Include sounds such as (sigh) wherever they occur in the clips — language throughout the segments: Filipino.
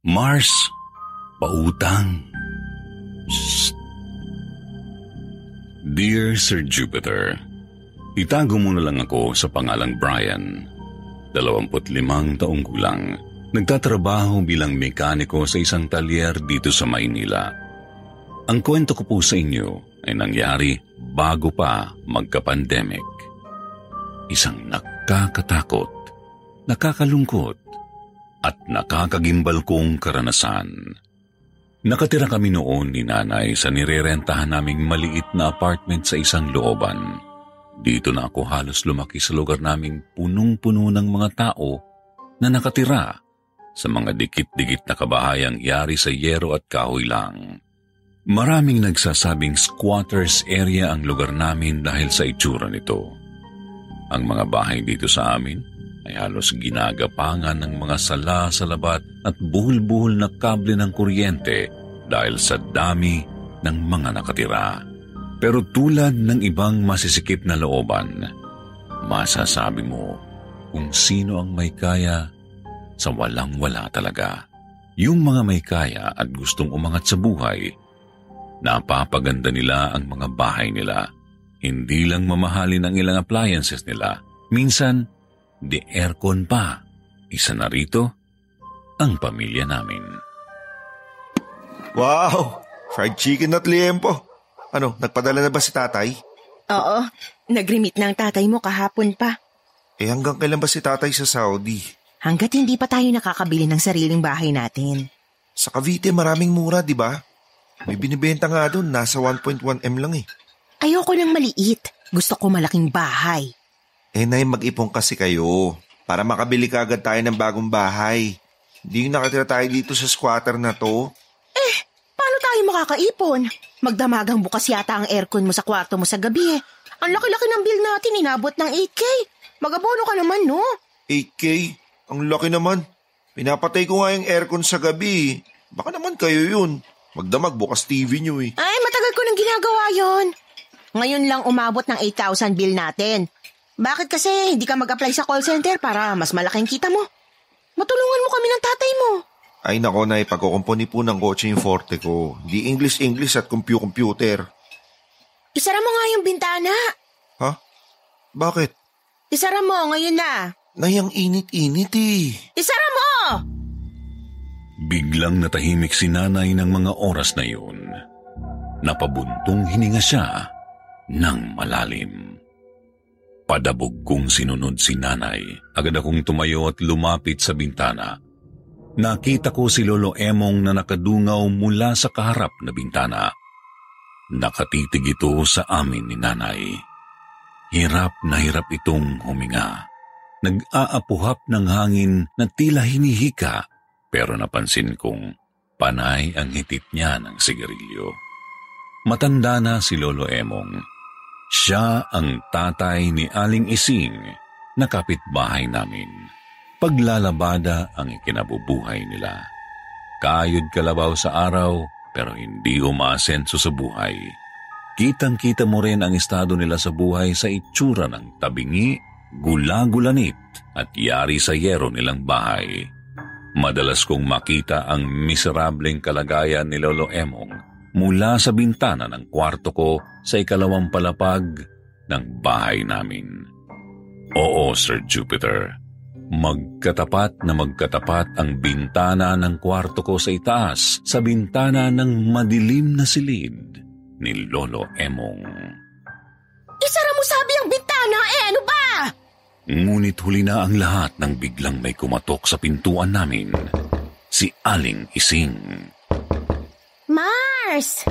Mars, pautang. Shh. Dear Sir Jupiter, itago mo na lang ako sa pangalang Brian. 25 taong gulang. Nagtatrabaho bilang mekaniko sa isang talyer dito sa Maynila. Ang kwento ko po sa inyo ay nangyari bago pa magka-pandemic. Isang nakakatakot, nakakalungkot, at nakakagimbal kong karanasan. Nakatira kami noon ni nanay sa nirerentahan naming maliit na apartment sa isang looban. Dito na ako halos lumaki sa lugar naming punong-puno ng mga tao na nakatira sa mga dikit-dikit na kabahayang yari sa yero at kahoy lang. Maraming nagsasabing squatters area ang lugar namin dahil sa itsura nito. Ang mga bahay dito sa amin ay halos ginagapangan ng mga sala sa labat at buhol-buhol na kable ng kuryente dahil sa dami ng mga nakatira. Pero tulad ng ibang masisikip na looban, masasabi mo kung sino ang may kaya sa walang-wala talaga. Yung mga may kaya at gustong umangat sa buhay, napapaganda nila ang mga bahay nila. Hindi lang mamahalin ang ilang appliances nila. Minsan, de aircon pa. Isa na rito, ang pamilya namin. Wow! Fried chicken at liempo. Ano, nagpadala na ba si tatay? Oo, nag-remit na ang tatay mo kahapon pa. Eh hanggang kailan ba si tatay sa Saudi? Hanggat hindi pa tayo nakakabili ng sariling bahay natin. Sa Cavite maraming mura, di ba? May binibenta nga doon, nasa 1.1M lang eh. Ayoko ng maliit. Gusto ko malaking bahay. Eh nay, mag-ipon kasi kayo para makabili ka agad tayo ng bagong bahay. Hindi yung nakatira tayo dito sa squatter na to. Eh, paano tayo makakaipon? Magdamagang bukas yata ang aircon mo sa kwarto mo sa gabi eh. Ang laki-laki ng bill natin, inabot ng 8K. Magabono ka naman, no? 8K? Ang laki naman. Pinapatay ko nga yung aircon sa gabi. Baka naman kayo yun. Magdamag bukas TV nyo eh. Ay, matagal ko nang ginagawa yon. Ngayon lang umabot ng 8,000 bill natin. Bakit kasi hindi ka mag-apply sa call center para mas malaking kita mo? Matulungan mo kami ng tatay mo. Ay nako na ipagkukumpuni po ng kotse yung forte ko. Di English-English at computer. Isara mo nga yung bintana. Ha? Bakit? Isara mo ngayon na. Nayang init-init eh. Isara mo! Biglang natahimik si nanay ng mga oras na yun. Napabuntong hininga siya ng malalim. Padabog kong sinunod si nanay. Agad akong tumayo at lumapit sa bintana. Nakita ko si Lolo Emong na nakadungaw mula sa kaharap na bintana. Nakatitig ito sa amin ni nanay. Hirap na hirap itong huminga. Nag-aapuhap ng hangin na tila hinihika pero napansin kong panay ang hitit niya ng sigarilyo. Matanda na si Lolo Emong. Siya ang tatay ni Aling Ising na kapitbahay namin. Paglalabada ang ikinabubuhay nila. Kayod kalabaw sa araw pero hindi umaasenso sa buhay. Kitang-kita mo rin ang estado nila sa buhay sa itsura ng tabingi, gulagulanit at yari sa yero nilang bahay. Madalas kong makita ang miserableng kalagayan ni Lolo Emong mula sa bintana ng kwarto ko sa ikalawang palapag ng bahay namin. Oo, Sir Jupiter. Magkatapat na magkatapat ang bintana ng kwarto ko sa itaas sa bintana ng madilim na silid ni Lolo Emong. Isara mo sabi ang bintana, eh ano ba? Ngunit huli na ang lahat nang biglang may kumatok sa pintuan namin. Si Aling Ising. Mars!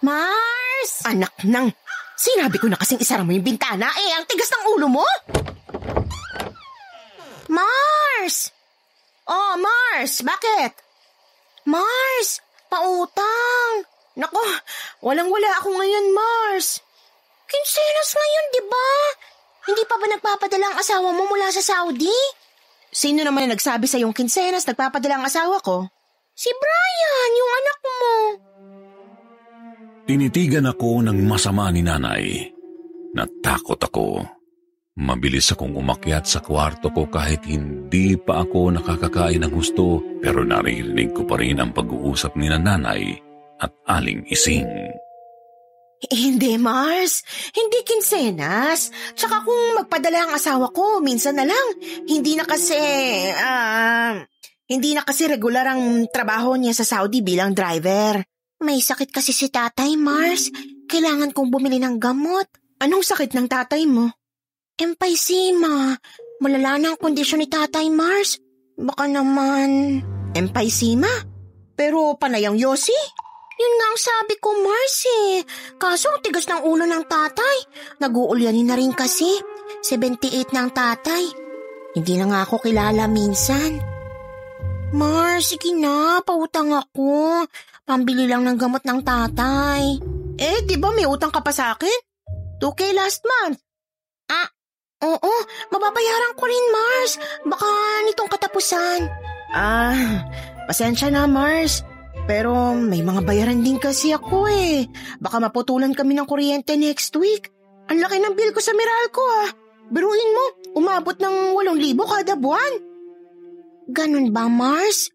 Mars! Anak ng... Sinabi ko na kasing isara mo yung bintana, eh ang tigas ng ulo mo! Mars! Oh, Mars! Bakit? Mars! Pautang! Nako, walang-wala ako ngayon, Mars. Kinsenas ngayon, di ba? Hindi pa ba nagpapadala ang asawa mo mula sa Saudi? Sino naman na nagsabi sa yung kinsenas nagpapadala ang asawa ko? Si Brian, yung anak mo. Tinitigan ako ng masama ni nanay. Natakot ako. Mabilis akong umakyat sa kwarto ko kahit hindi pa ako nakakakain ng gusto pero naririnig ko pa rin ang pag-uusap ni nanay at aling ising. Hindi, Mars. Hindi kinsenas. Tsaka kung magpadala ang asawa ko, minsan na lang. Hindi na kasi, ah, hindi na kasi regular ang trabaho niya sa Saudi bilang driver. May sakit kasi si tatay, Mars. Kailangan kong bumili ng gamot. Anong sakit ng tatay mo? Emphysema. Malala na ang kondisyon ni tatay, Mars. Baka naman... Emphysema? Pero panayang Yossi? Yun nga ang sabi ko, Marcy. Kaso ang tigas ng ulo ng tatay. Nag-uulyanin na rin kasi. 78 na ang tatay. Hindi na nga ako kilala minsan. Mars, sige na, pautang ako. Pambili lang ng gamot ng tatay. Eh, di ba may utang ka pa sa akin? 2K last month. Ah, oo, mababayaran ko rin, Mars. Baka nitong katapusan. Ah, pasensya na, Mars. Pero may mga bayaran din kasi ako eh. Baka maputulan kami ng kuryente next week. Ang laki ng bill ko sa Meralco ah. Biruin mo, umabot ng 8,000 kada buwan. Ganun ba, Mars?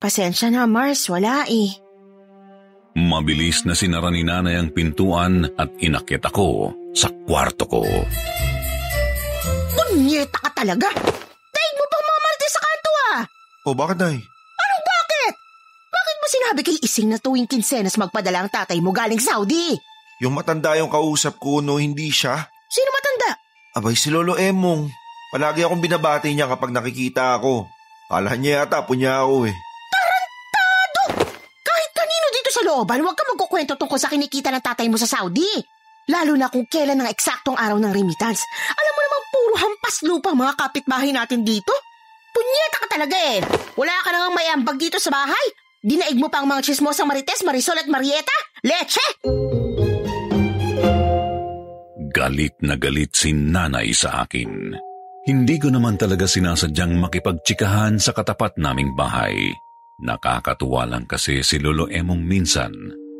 Pasensya na, Mars. Wala eh. Mabilis na sinara ni nanay ang pintuan at inakyat ako sa kwarto ko. Punyeta ka talaga! Daig mo pang mamalte sa kanto ah! O bakit, Nay? Anong bakit? Bakit mo sinabi kay Ising na tuwing kinsenas magpadala ang tatay mo galing Saudi? Yung matanda yung kausap ko no, hindi siya. Sino matanda? Abay si Lolo Emong. Palagi akong binabati niya kapag nakikita ako. Kala niya yata punya ako eh. Tarantado! Kahit kanino dito sa looban, huwag ka magkukwento tungkol sa kinikita ng tatay mo sa Saudi. Lalo na kung kailan ang eksaktong araw ng remittance. Alam mo namang puro hampas lupa mga kapitbahay natin dito. Punyeta ka talaga eh. Wala ka nang may ambag dito sa bahay. Dinaig mo pa ang mga chismosang Marites, Marisol at Marieta? Leche! Galit na galit si nanay sa akin. Hindi ko naman talaga sinasadyang makipagtsikahan sa katapat naming bahay. Nakakatuwa lang kasi si Lolo Emong minsan,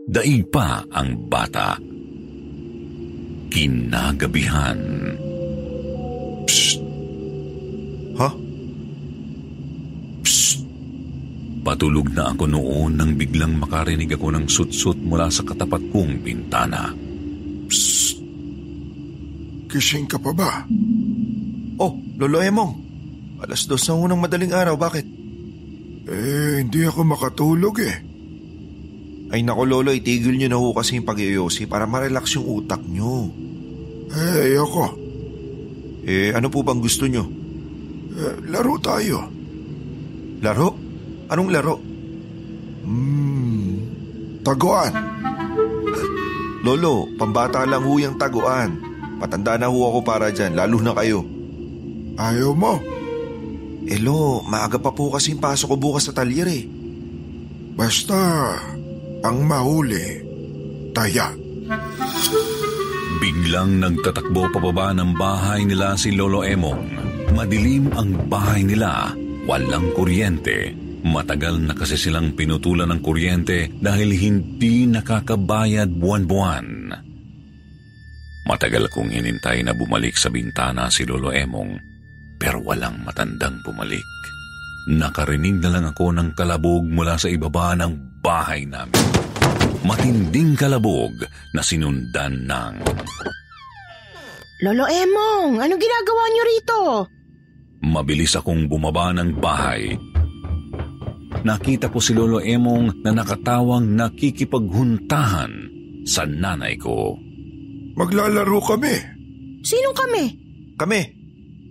daig pa ang bata. Kinagabihan. Psst! Ha? Psst! Patulog na ako noon nang biglang makarinig ako ng sutsut mula sa katapat kong bintana. Psst! Kising ka pa ba? Oh, Lolo Emong. Alas dos ng unang madaling araw, bakit? Eh, hindi ako makatulog eh. Ay nako Lolo, itigil niyo na ho kasi yung pag-iyosi para ma-relax yung utak niyo. Eh, ayoko. Eh, ano po bang gusto niyo? Eh, laro tayo. Laro? Anong laro? Hmm, taguan. Lolo, pambata lang ho yung taguan. Patanda na ho ako para dyan, lalo na kayo. Ayaw mo? Eh lo, maaga pa po kasing pasok ko bukas sa talyer eh. Basta, ang mahuli, taya. Biglang nagtatakbo pababa ng bahay nila si Lolo Emong. Madilim ang bahay nila, walang kuryente. Matagal na kasi silang pinutulan ng kuryente dahil hindi nakakabayad buwan-buwan. Matagal kong hinintay na bumalik sa bintana si Lolo Emong pero walang matandang bumalik. Nakarinig na lang ako ng kalabog mula sa ibaba ng bahay namin. Matinding kalabog na sinundan ng... Lolo Emong, anong ginagawa niyo rito? Mabilis akong bumaba ng bahay. Nakita ko si Lolo Emong na nakatawang nakikipaghuntahan sa nanay ko. Maglalaro kami. Sinong kami? Kami.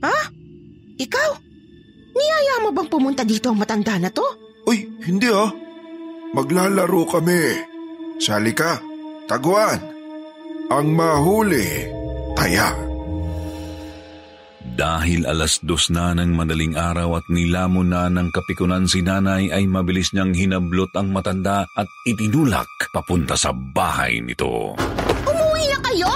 Ha? Ikaw? Niyaya mo bang pumunta dito ang matanda na to? Uy, hindi ah. Maglalaro kami. Sali ka. Taguan. Ang mahuli. Taya. Dahil alas dos na ng madaling araw at nilamon na ng kapikunan si nanay ay mabilis niyang hinablot ang matanda at itinulak papunta sa bahay nito. Umuwi na kayo!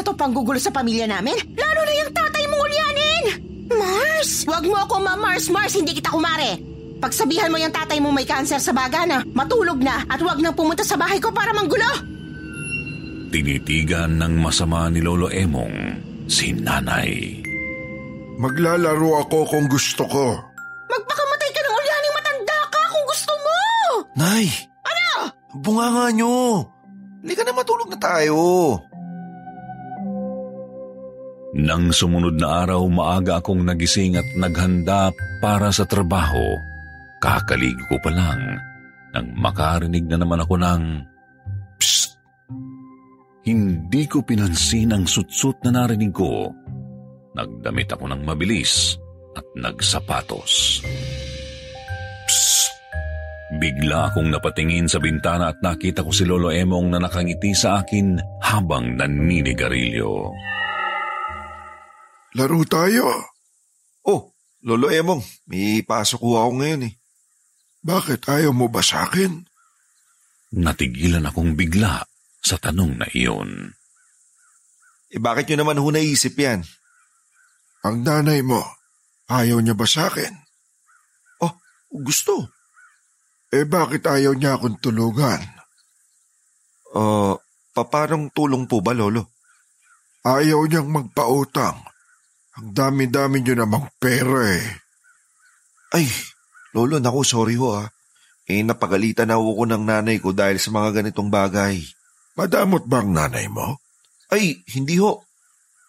Na to panggugulo sa pamilya namin? Lalo na yung tatay mong ulyanin! Mars! Huwag mo ako ma-Mars, Mars, hindi kita kumare! Pagsabihan mo yung tatay mo may kanser sa baga na, matulog na at huwag nang pumunta sa bahay ko para manggulo! Tinitigan ng masama ni Lolo Emong si nanay. Maglalaro ako kung gusto ko. Magpakamatay ka ng ulyaning matanda ka kung gusto mo! Nay! Ano? Bunga nga nyo. Lika na matulog na tayo. Nang sumunod na araw, maaga akong nagising at naghanda para sa trabaho. Kakaligo ko pa lang nang makarinig na naman ako ng Psst! Hindi ko pinansin ang sutsut na narinig ko. Nagdamit ako ng mabilis at nagsapatos. Psst! Bigla akong napatingin sa bintana at nakita ko si Lolo Emong na nakangiti sa akin habang naninigarilyo. Laro tayo. Oh, Lolo Emong, may pasok ko ako ngayon eh. Bakit ayaw mo ba sa akin? Natigilan akong bigla sa tanong na iyon. Eh bakit nyo naman ho naisip yan? Ang nanay mo, ayaw niya ba sa akin? Oh, gusto. Eh bakit ayaw niya akong tulungan? Uh, paparang tulong po ba, Lolo? Ayaw niyang magpautang. Dami-dami niyo namang pera eh. Ay, Lolo, naku, sorry ho ah. Eh, napagalitan na ako ng nanay ko dahil sa mga ganitong bagay. Madamot ba ang nanay mo? Ay, hindi ho.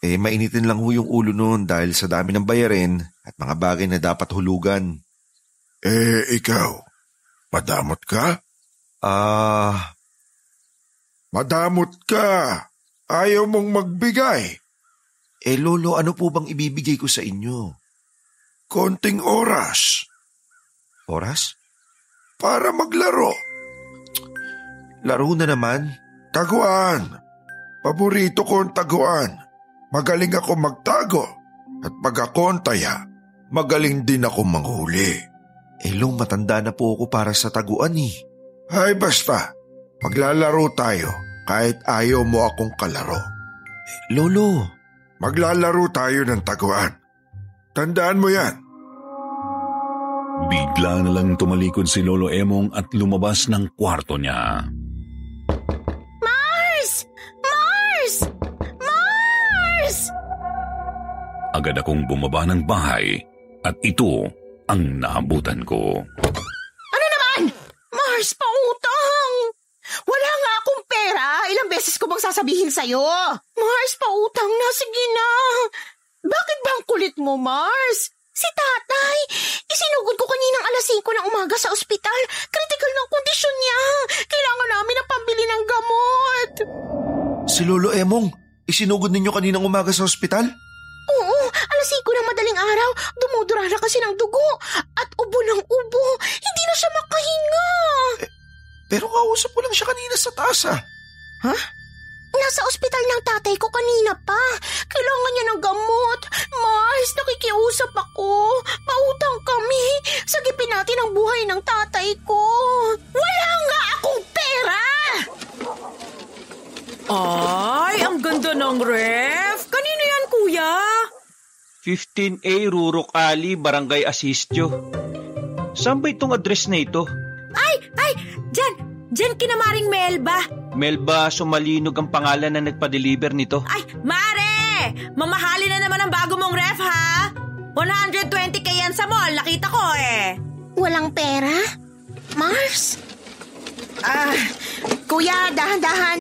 Eh, mainitin lang ho yung ulo noon dahil sa dami ng bayarin at mga bagay na dapat hulugan. Eh, ikaw, madamot ka? Ah... Madamot ka. Ayaw mong magbigay. Eh, Lolo, ano po bang ibibigay ko sa inyo? Konting oras. Oras? Para maglaro. Laro na naman. Taguan. Paborito ko ang taguan. Magaling ako magtago. At pag ako ang taya, magaling din ako manghuli. Eh, Long, matanda na po ako para sa taguan eh. Ay basta, maglalaro tayo kahit ayaw mo akong kalaro. Lolo, Maglalaro tayo ng taguan. Tandaan mo yan. Bigla na lang tumalikod si Lolo Emong at lumabas ng kwarto niya. Mars! Mars! Mars! Agad akong bumaba ng bahay at ito ang naabutan ko. Ano naman? Mars, pautang! Wala nga akong pera. Ilang beses ko bang sasabihin sa'yo? Mars, pautang na. Sige na. Bakit ba ang kulit mo, Mars? Si tatay, isinugod ko kaninang alas 5 ng umaga sa ospital. Critical ng kondisyon niya. Kailangan namin ng pambili ng gamot. si Lolo Emong, isinugod ninyo kaninang umaga sa ospital? Oo, alas 5 ng madaling araw, dumudura na kasi ng dugo. At ubo ng ubo, hindi na siya makahinga. Pero kausap ko lang siya kanina sa taas ah. Ha? Nasa ospital ng tatay ko kanina pa. Kailangan niya ng gamot. Mars, nakikiusap ako. Pautang kami. Sagipin natin ang buhay ng tatay ko. Wala nga akong pera! Ay, ang ganda ng ref. Kanino yan, kuya? 15A Rurok Ali, Barangay Asistio. Saan ba itong address na ito? Ay, ay, dyan. Dyan kinamaring Melba. Melba Sumalinog ang pangalan na nagpa-deliver nito. Ay, Mare! Mamahali na naman ang bago mong ref, ha? 120k yan sa mall, nakita ko eh. Walang pera? Mars? Ah, kuya, dahan-dahan.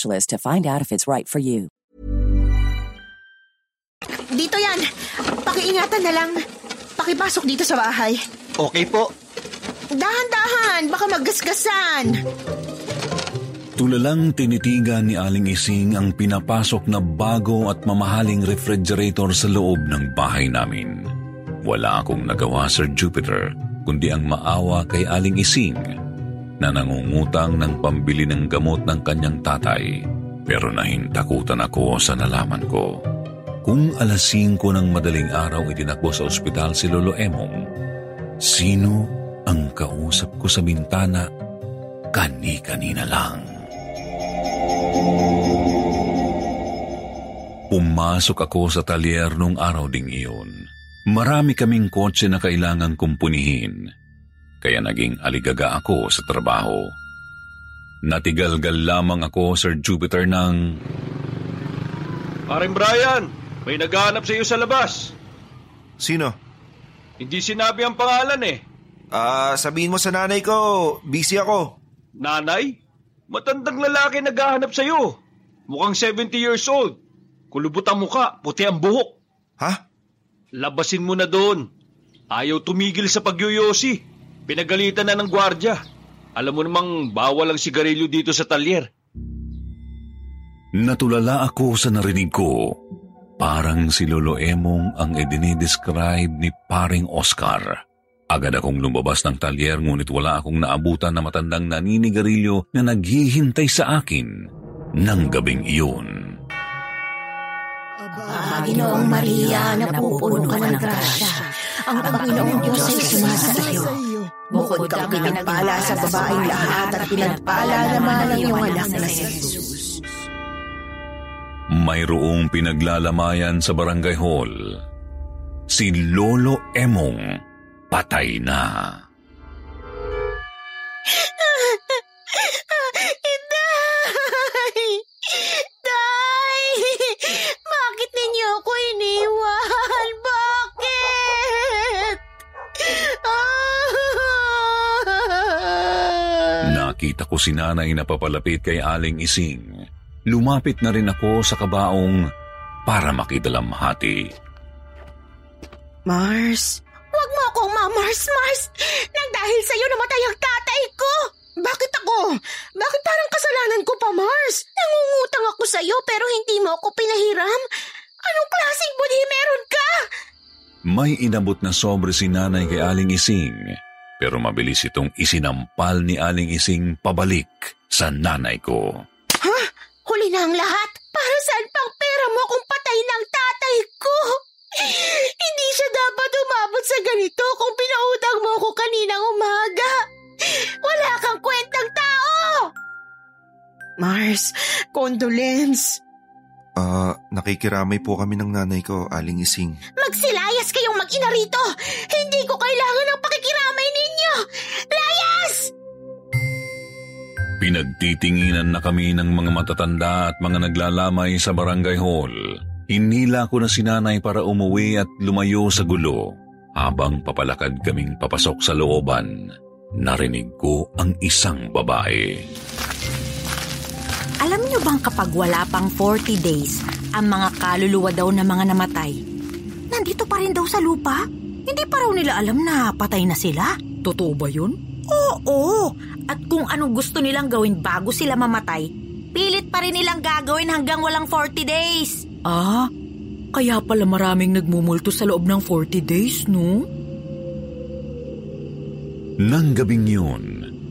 to find out if it's right for you. Dito yan. Pakiingatan na lang. Pakipasok dito sa bahay. Okay po. Dahan-dahan, baka maggasgasan. Tulalang tinitigan ni Aling Ising ang pinapasok na bago at mamahaling refrigerator sa loob ng bahay namin. Wala akong nagawa, Sir Jupiter, kundi ang maawa kay Aling Ising na nangungutang ng pambili ng gamot ng kanyang tatay. Pero nahintakutan ako sa nalaman ko. Kung alas 5 ng madaling araw itinakbo sa ospital si Lolo Emong, sino ang kausap ko sa bintana kani-kanina lang? Pumasok ako sa talyer nung araw ding iyon. Marami kaming kotse na kailangang kumpunihin kaya naging aligaga ako sa trabaho. Natigalgal lamang ako, Sir Jupiter, ng... Paring Brian, may naghahanap sa iyo sa labas. Sino? Hindi sinabi ang pangalan eh. Ah, sabihin mo sa nanay ko, busy ako. Nanay? Matandang lalaki naghahanap sa iyo. Mukhang 70 years old. Kulubot ang muka, puti ang buhok. Ha? Labasin mo na doon. Ayaw tumigil sa pagyoyosi. Pinagalitan na ng gwardya. Alam mo namang bawal ang sigarilyo dito sa talyer. Natulala ako sa narinig ko. Parang si Lolo Emong ang idinidescribe ni paring Oscar. Agad akong lumabas ng talyer ngunit wala akong naabutan na matandang naninigarilyo na naghihintay sa akin ng gabing iyon. Ah, Ginoong Maria, napupuno ka ng grasya. Ang Panginoong Diyos ay sumasa iyo. Bukod kang pinagpala sa babaeng lahat at pinagpala naman ang iyong anak na si Jesus. Mayroong pinaglalamayan sa barangay hall. Si Lolo Emong patay na. Inday! Day! Bakit ninyo ako iniwan? Bakit? Nakita ko si nanay na papalapit kay Aling Ising. Lumapit na rin ako sa kabaong para makidalamhati. Mars? Huwag mo akong ma-Mars, Mars! Nang dahil sa'yo namatay ang tatay ko! Bakit ako? Bakit parang kasalanan ko pa, Mars? Nangungutang ako sa'yo pero hindi mo ako pinahiram? Anong klaseng budhi meron ka? May inabot na sobre si nanay kay Aling Ising, pero mabilis itong isinampal ni Aling Ising pabalik sa nanay ko. Ha? Huli na ang lahat. Para saan pang pera mo kung patay ng tatay ko? (laughs) Hindi siya dapat umabot sa ganito kung pinautang mo ako kaninang umaga. Wala kang kwentang tao! Mars, condolence. Ah, nakikiramay po kami ng nanay ko, Aling Ising. Magsilayas kayong mag-ina rito! Hindi ko kailangan ng Pinagtitinginan na kami ng mga matatanda at mga naglalamay sa barangay hall. Hinila ko na si nanay para umuwi at lumayo sa gulo. Habang papalakad kaming papasok sa looban, narinig ko ang isang babae. Alam niyo bang kapag wala pang 40 days, ang mga kaluluwa daw na mga namatay, nandito pa rin daw sa lupa? Hindi pa raw nila alam na patay na sila? Totoo ba yun? Oo, at kung anong gusto nilang gawin bago sila mamatay, pilit pa rin nilang gagawin hanggang walang 40 days. Ah, kaya pala maraming nagmumulto sa loob ng 40 days, no? Nang gabing yun,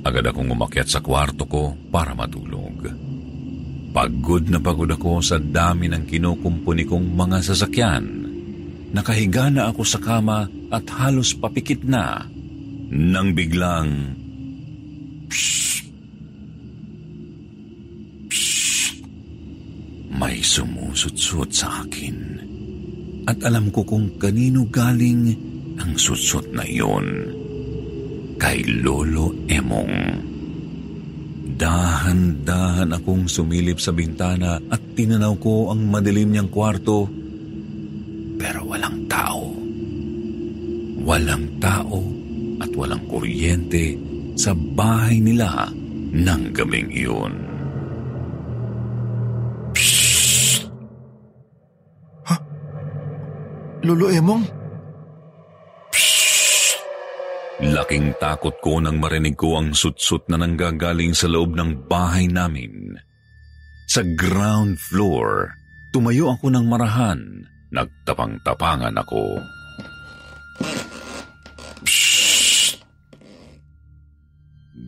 agad akong umakyat sa kwarto ko para matulog. Pagod na pagod ako sa dami ng kinukumpuni kong mga sasakyan. Nakahiga na ako sa kama at halos papikit na nang biglang... Psst! Psst! May sumusutsut sa akin. At alam ko kung kanino galing ang sutsut na iyon. Kay Lolo Emong. Dahan-dahan akong sumilip sa bintana at tinanaw ko ang madilim niyang kwarto. Pero walang tao. Walang tao at walang kuryente sa bahay nila ng gabing iyon. Lolo Emong? Laking takot ko nang marinig ko ang sutsut na nanggagaling sa loob ng bahay namin. Sa ground floor, tumayo ako ng marahan. Nagtapang-tapangan ako.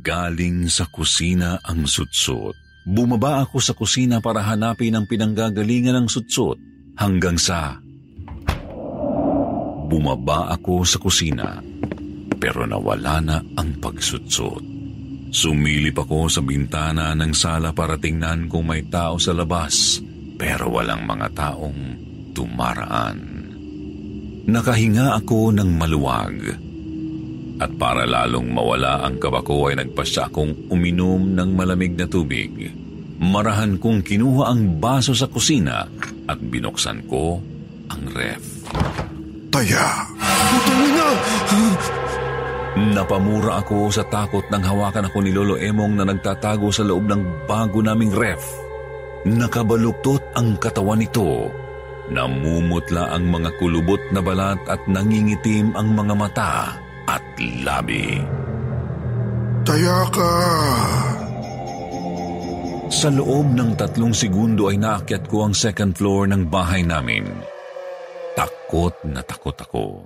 Galing sa kusina ang sutsut. Bumaba ako sa kusina para hanapin ang pinanggagalingan ng sutsut hanggang sa... Bumaba ako sa kusina pero nawala na ang pagsutsot. Sumilip ako sa bintana ng sala para tingnan kung may tao sa labas pero walang mga taong tumaraan. Nakahinga ako ng maluwag at para lalong mawala ang kaba ko ay nagpasya akong uminom ng malamig na tubig. Marahan kong kinuha ang baso sa kusina at binuksan ko ang ref. Taya! Putulin na! Napamura ako sa takot nang hawakan ako ni Lolo Emong na nagtatago sa loob ng bago naming ref. Nakabaluktot ang katawan nito. Namumutla ang mga kulubot na balat at nangingitim ang mga mata at labi. Taya ka! Sa loob ng tatlong segundo ay naakyat ko ang second floor ng bahay namin. Takot na takot ako.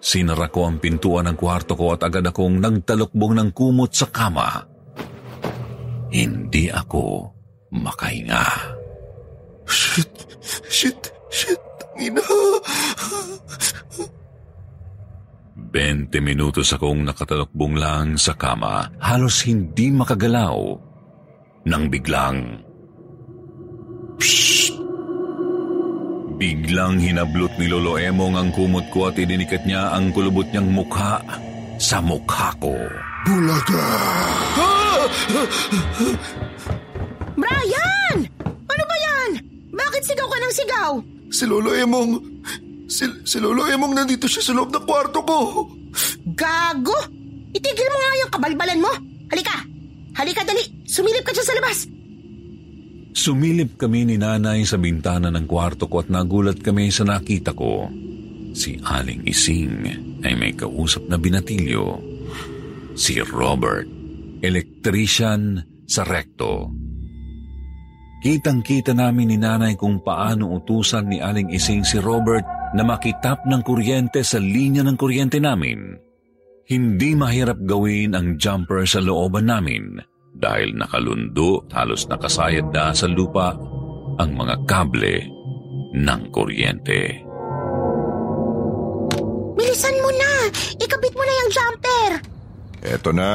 Sinara ko ang pintuan ng kwarto ko at agad akong nagtalukbong ng kumot sa kama. Hindi ako makahinga. Shit! Shit! Shit! Tangina! 20 minutos akong nakatalukbong lang sa kama, halos hindi makagalaw. Nang biglang... Psst! Biglang hinablot ni Lolo Emong ang kumot ko at idinikat niya ang kulubot niyang mukha sa mukha ko. Bulaga! Brian! Ano ba yan? Bakit sigaw ka ng sigaw? Si Lolo Emong! Si, si Lolo Emong nandito siya sa loob ng kwarto ko! Gago! Itigil mo nga yung kabalbalan mo! Halika! Halika dali! Sumilip ka dyan sa labas! Sumilip kami ni nanay sa bintana ng kwarto ko at nagulat kami sa nakita ko. Si Aling Ising ay may kausap na binatilyo. Si Robert, elektrician sa rekto. Kitang-kita namin ni nanay kung paano utusan ni Aling Ising si Robert na makitap ng kuryente sa linya ng kuryente namin. Hindi mahirap gawin ang jumper sa looban namin dahil nakalundo at halos nakasayad na sa lupa ang mga kable ng kuryente. Bilisan mo na! Ikabit mo na yung jumper! Eto na.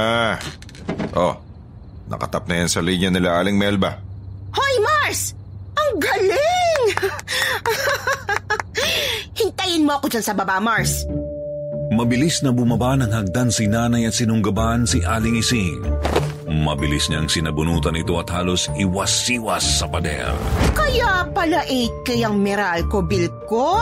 Oh, nakatap na yan sa linya nila Aling Melba. Hoy, Mars! Ang galing! (laughs) Hintayin mo ako dyan sa baba, Mars. Mabilis na bumaba ng hagdan si nanay at sinunggaban si Aling Ising. Mabilis niyang sinabunutan ito at halos iwas-iwas sa pader. Kaya pala 8K ang Meralco bill ko.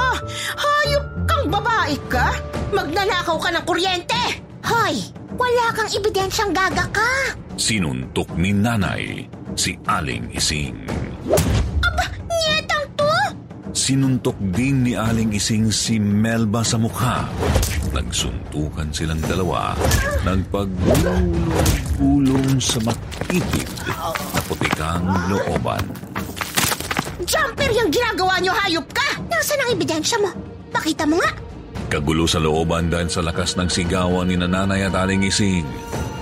Hayop kang babae ka? Magnanakaw ka ng kuryente! Hoy, wala kang ebidensyang gaga ka. Sinuntok ni nanay si Aling Ising. Sinuntok din ni Aling Ising si Melba sa mukha. Nagsuntukan silang dalawa. Nagpagulong-gulong sa matitid na putikang looban. Jumper yung ginagawa niyo, hayop ka! Nasaan ang ebidensya mo? Pakita mo nga! Kagulo sa looban dahil sa lakas ng sigawan ni nanay at Aling Ising.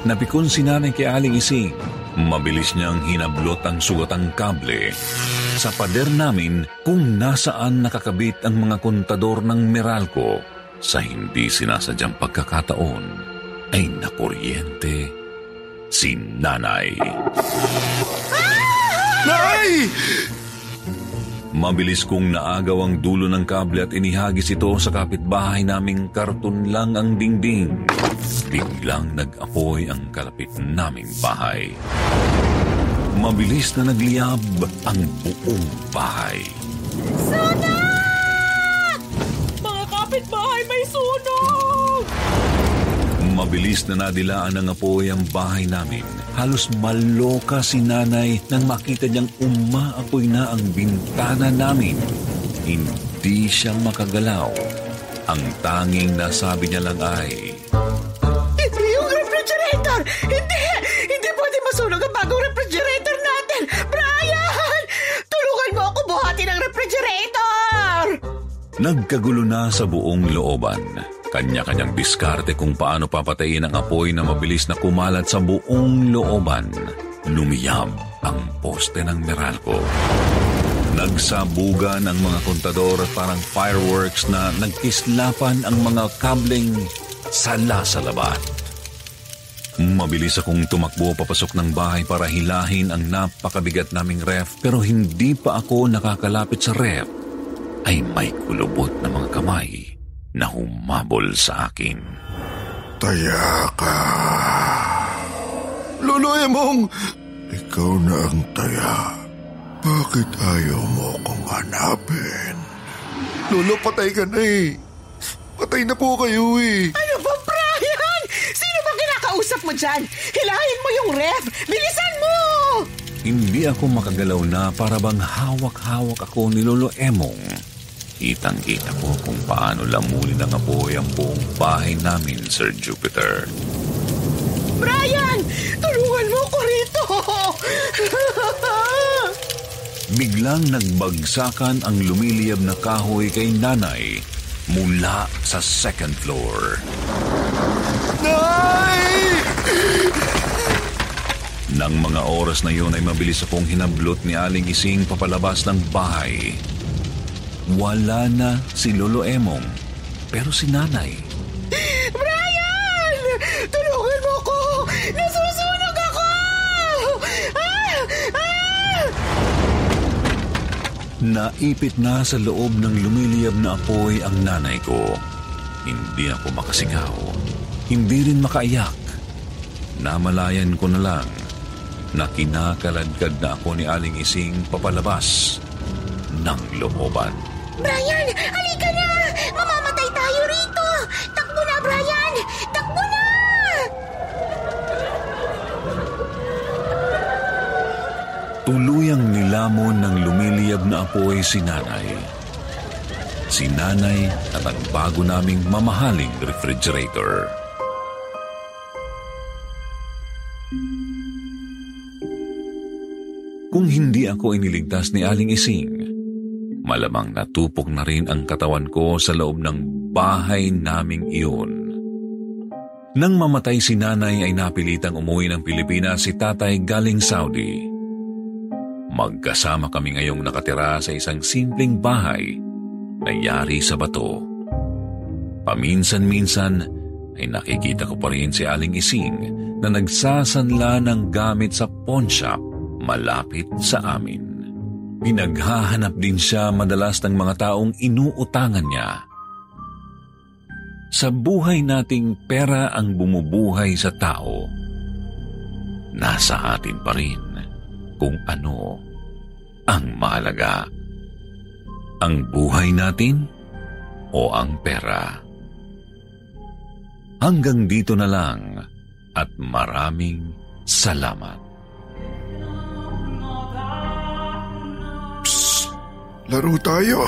Napikon si nanay kay Aling Ising. Mabilis niyang hinablot ang sugatang kable. Sa pader namin kung nasaan nakakabit ang mga kontador ng Meralco sa hindi sinasadyang pagkakataon ay nakuryente si nanay. Nay! Mabilis kong naagaw ang dulo ng kable at inihagis ito sa kapitbahay naming karton lang ang dingding. Biglang nag-apoy ang kalapit naming bahay. Mabilis na nagliyab ang buong bahay. Mga kapitbahay may sunog! Mabilis na nadilaan ng apoy ang bahay namin. Halos maloka si nanay nang makita niyang umaapoy na ang bintana namin. Hindi siya makagalaw. Ang tanging nasabi niya lang ay, Hindi yung refrigerator! Hindi! Hindi pwede masunog ang bagong refrigerator natin! Brian! Tulungan mo ako buhatin ang refrigerator! Nagkagulo na sa buong looban. Kanya-kanyang diskarte kung paano papatayin ang apoy na mabilis na kumalat sa buong looban. Lumiyab ang poste ng Meralco. Nagsabugan ang mga kontador at parang fireworks na nagkislapan ang mga kableng sala sa labat. Mabilis akong tumakbo papasok ng bahay para hilahin ang napakabigat naming ref pero hindi pa ako nakakalapit sa ref ay may kulubot na mga kamay na humabol sa akin. Taya ka. Lolo Emong, ikaw na ang taya. Bakit ayaw mo kong hanapin? Lolo, patay ka na eh. Patay na po kayo eh. Ano ba, Brian? Sino ba kinakausap mo dyan? Hilahin mo yung ref! Bilisan mo! Hindi ako makagalaw na para bang hawak-hawak ako ni Lolo Emong. Kitang-kita ko kung paano lamulin ng apoy ang buong bahay namin, Sir Jupiter. Brian! Tulungan mo ko rito! Biglang nagbagsakan ang lumiliyab na kahoy kay nanay mula sa second floor. Nay! Nang mga oras na yun ay mabilis akong hinablot ni Aling Ising papalabas ng bahay. Wala na si Lolo Emong, pero si nanay. Brian! Tulungan mo ko! Nasusunog ako! Ah! Ah! Naipit na sa loob ng lumiliyab na apoy ang nanay ko. Hindi ako makasigaw. Hindi rin makaiyak. Namalayan ko na lang na kinakaladkad na ako ni Aling Ising papalabas ng looban. Brian! Halika na! Mamamatay tayo rito! Takbo na, Brian! Takbo na! Tuluyang nilamon ng lumiliyab na apoy si nanay. Si nanay at ang bago naming mamahaling refrigerator. Kung hindi ako iniligtas ni Aling Ising, malamang natupok na rin ang katawan ko sa loob ng bahay naming iyon. Nang mamatay si nanay ay napilitang umuwi ng Pilipinas si tatay galing Saudi. Magkasama kami ngayong nakatira sa isang simpleng bahay na yari sa bato. Paminsan-minsan ay nakikita ko pa rin si Aling Ising na nagsasanla ng gamit sa pawn shop malapit sa amin. Pinaghahanap din siya madalas ng mga taong inuutangan niya sa buhay nating pera ang bumubuhay sa tao, nasa atin pa rin kung ano ang mahalaga. Ang buhay natin o ang pera. Hanggang dito na lang at maraming salamat. Laro tayo!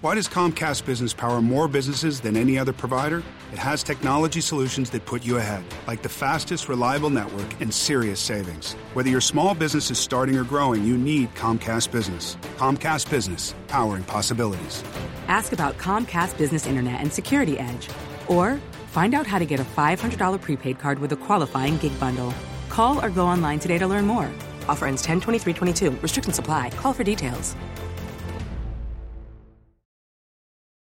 Why does Comcast Business power more businesses than any other provider? It has technology solutions that put you ahead, like the fastest, reliable network and serious savings. Whether your small business is starting or growing, you need Comcast Business. Comcast Business, powering possibilities. Ask about Comcast Business Internet and Security Edge, or find out how to get a $500 prepaid card with a qualifying gig bundle. Call or go online today to learn more. Offer ends 10 23 22. Restrictions apply. Call for details.